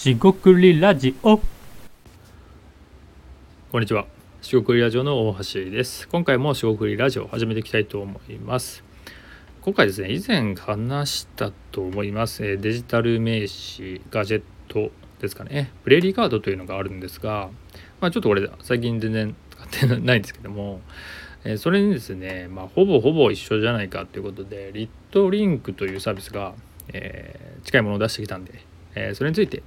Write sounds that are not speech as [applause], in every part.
しごくりラジオこんにちは。しごくりラジオの大橋です。今回もしごくりラジオを始めていきたいと思います。今回ですね、以前話したと思います、デジタル名刺、ガジェットですかね、プレーリーカードというのがあるんですが、まあ、ちょっとこれ最近全然使ってないんですけども、それにですね、まあ、ほぼほぼ一緒じゃないかということで、リットリンクというサービスが、えー近いものを出してきたんで、えーそれについて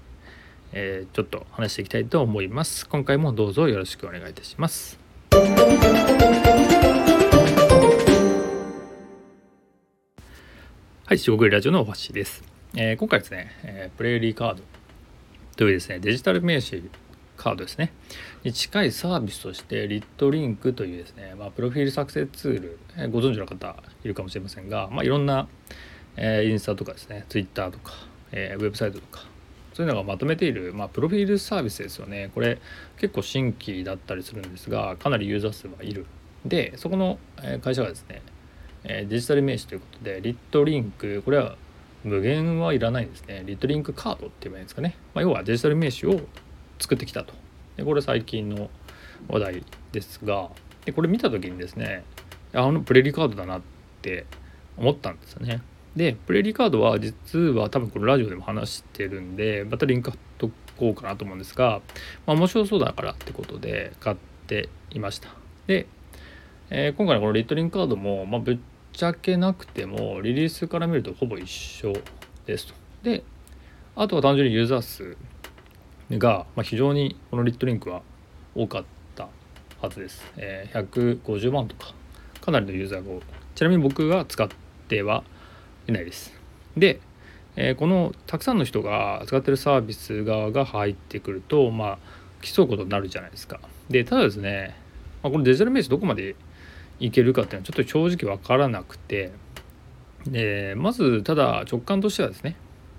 えーちょっと話していきたいと思います。今回もどうぞよろしくお願いいたします。はい、四国ラジオのお橋です。えー今回ですね、えープレーリーカードというですね、デジタル名刺カードですね、に近いサービスとして、リットリンクというですね、まあ、プロフィール作成ツール、えーご存知の方いるかもしれませんが、まあ、いろんな、えーインスタとかですね、ツイッターとか、えーウェブサイトとか、そういうのがまとめている、まあ、プロフィールサービスですよね。これ結構新規だったりするんですが、かなりユーザー数はいる。で、そこの会社がですね、デジタル名刺ということで、リットリンク、これは無限はいらないんですね。リットリンクカードって言えばいいんですかね。まあ、要はデジタル名刺を作ってきたと。でこれ最近の話題ですが、でこれ見た時にですね、あのプレリカードだなって思ったんですよね。で、プレイリカードは実は多分このラジオでも話してるんで、またリンク貼っとこうかなと思うんですが、まあ、面白そうだからってことで買っていました。で、えー今回のこのリットリンクカードも、まあ、ぶっちゃけなくてもリリースから見るとほぼ一緒ですと。で、あとは単純にユーザー数が、まあ、非常にこのリットリンクは多かったはずです。えー150万とかかなりのユーザーが多いちなみに僕が使ってはいないです。で、えーこのたくさんの人が使ってるサービス側が入ってくるとまあ競うことになるじゃないですか。でただですね、まあ、このデジタル名刺どこまでいけるかっていうのはちょっと正直わからなくてでまずただ直感としてはですね、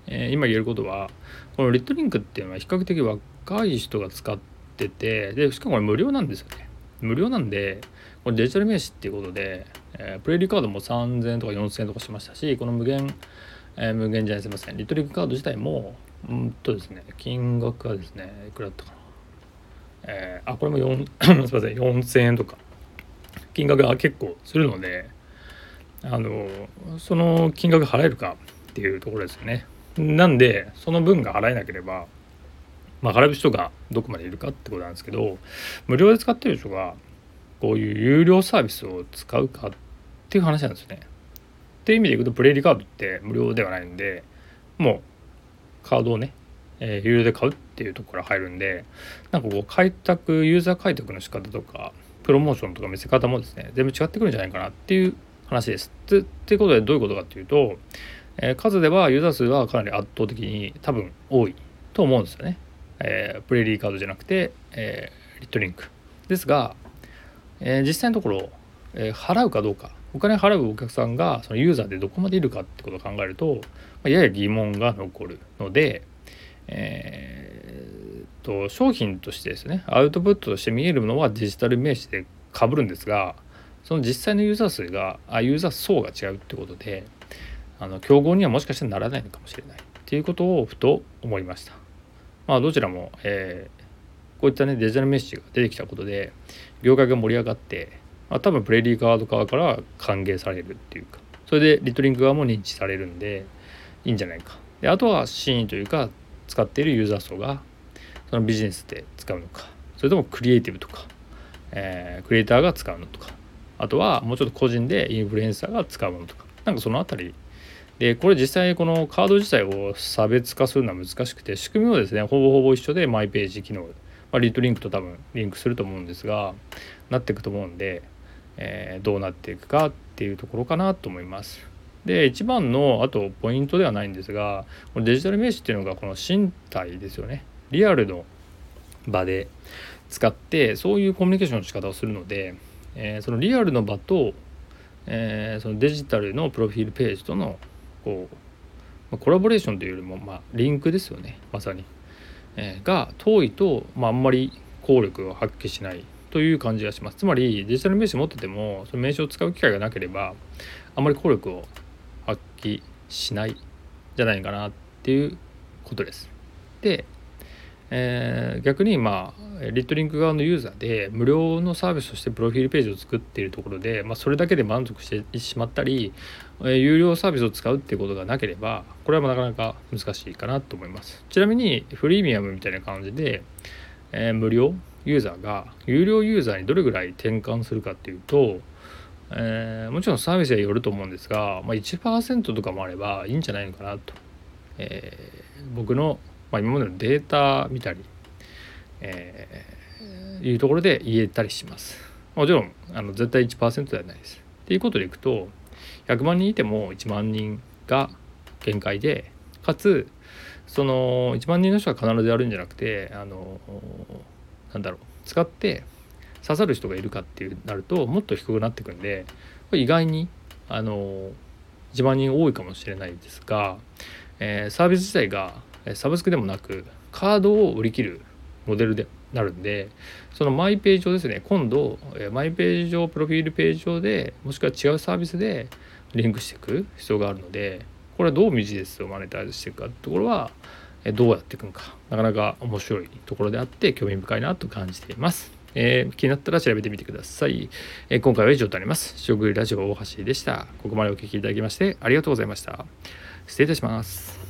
えー今言えることはこのリットリンクっていうのは比較的若い人が使っててでしかもこれ無料なんですよね。無料なんでこれデジタル名刺っていうことで、えープレイリカードも3000とか4000とかしましたしこの無限、えー無限じゃないすいませんリトリックカード自体もうんとですね金額はですねいくらだったかな。えーあこれも4 [coughs] すいません4000円とか。金額が結構するのであのその金額払えるかっていうところですよね。なんでその分が払えなければまあ払う人がどこまでいるかってことなんですけど無料で使ってる人がこういう有料サービスを使うかっていう話なんですよね。っていう意味でいくとプレイリーカードって無料ではないんでもうカードをね、えー有料で買うっていうところから入るんでなんかこう開拓ユーザー開拓の仕方とかプロモーションとか見せ方もですね全部違ってくるんじゃないかなっていう話です。っていうことでどういうことかっていうと、えー数ではユーザー数はかなり圧倒的に多分多いと思うんですよね。えープレイリーカードじゃなくて、えーリットリンクですが、え実際のところ、えー払うかどうかお金払うお客さんがそのユーザーでどこまでいるかってことを考えると、まやや疑問が残るので、えーと商品としてですねアウトプットとして見えるのはデジタル名詞で被るんですがその実際のユーザー数があユーザー層が違うってことであの競合にはもしかしたらならないのかもしれないっていうことをふと思いました。まあ、どちらも、えーこういったねデジタルメッシが出てきたことで業界が盛り上がって、まあ、多分プレリーカード側から歓迎されるっていうか。それでリトリンク側も認知されるんでいいんじゃないか。であとはシーンというか使っているユーザー層がそのビジネスで使うのか。それともクリエイティブとか、えークリエイターが使うのとか。あとはもうちょっと個人でインフルエンサーが使うものとか。なんかそのあたりでこれ実際このカード自体を差別化するのは難しくて仕組みもですねほぼほぼ一緒でマイページ機能、まあ、リトリンクと多分リンクすると思うんですがなっていくと思うんで、えーどうなっていくかっていうところかなと思います。で一番のあとポイントではないんですがこのデジタル名刺っていうのがこの身体ですよね。リアルの場で使ってそういうコミュニケーションの仕方をするので、えーそのリアルの場と、えーそのデジタルのプロフィールページとのこうコラボレーションというよりも、まあ、リンクですよね。まさに、えーが遠いと、まあ、あんまり効力を発揮しない。という感じがしますつまりデジタル名刺持っててもその名刺を使う機会がなければあまり効力を発揮しないじゃないかなっていうことです。でえー、逆にまあリットリンク側のユーザーで無料のサービスとしてプロフィールページを作っているところで、まあ、それだけで満足してしまったり、え、有料サービスを使うっていうことがなければこれはなかなか難しいかなと思いますちなみにフリーミアムみたいな感じで、えー、無料ユーザーが有料ユーザーにどれぐらい転換するかっていうと、えー、もちろんサービスによると思うんですが、まあ、1%とかもあればいいんじゃないのかなと、えー、僕のまあ、今までのデータ見たり、えー、いうところで言えたりします。もちろんあの絶対1%ではないです。っていうことでいくと100万人いても1万人が限界でかつその1万人の人が必ずやるんじゃなくてあのなんだろう使って刺さる人がいるかっていうなるともっと低くなってくんでこれ意外にあの1万人多いかもしれないですが、えー、サービス自体がサブスクでもなくカードを売り切るモデルでなるんでそのマイページ上ですね今度マイページ上プロフィールページ上でもしくは違うサービスでリンクしていく必要があるのでこれはどうビジネスをマネタイズしていくかってところはどうやっていくのかなかなか面白いところであって興味深いなと感じています。えー、気になったら調べてみてください。えー、今回は以上となります。食ラジオ大橋でした。ここまでお聴きいただきましてありがとうございました。失礼いたします。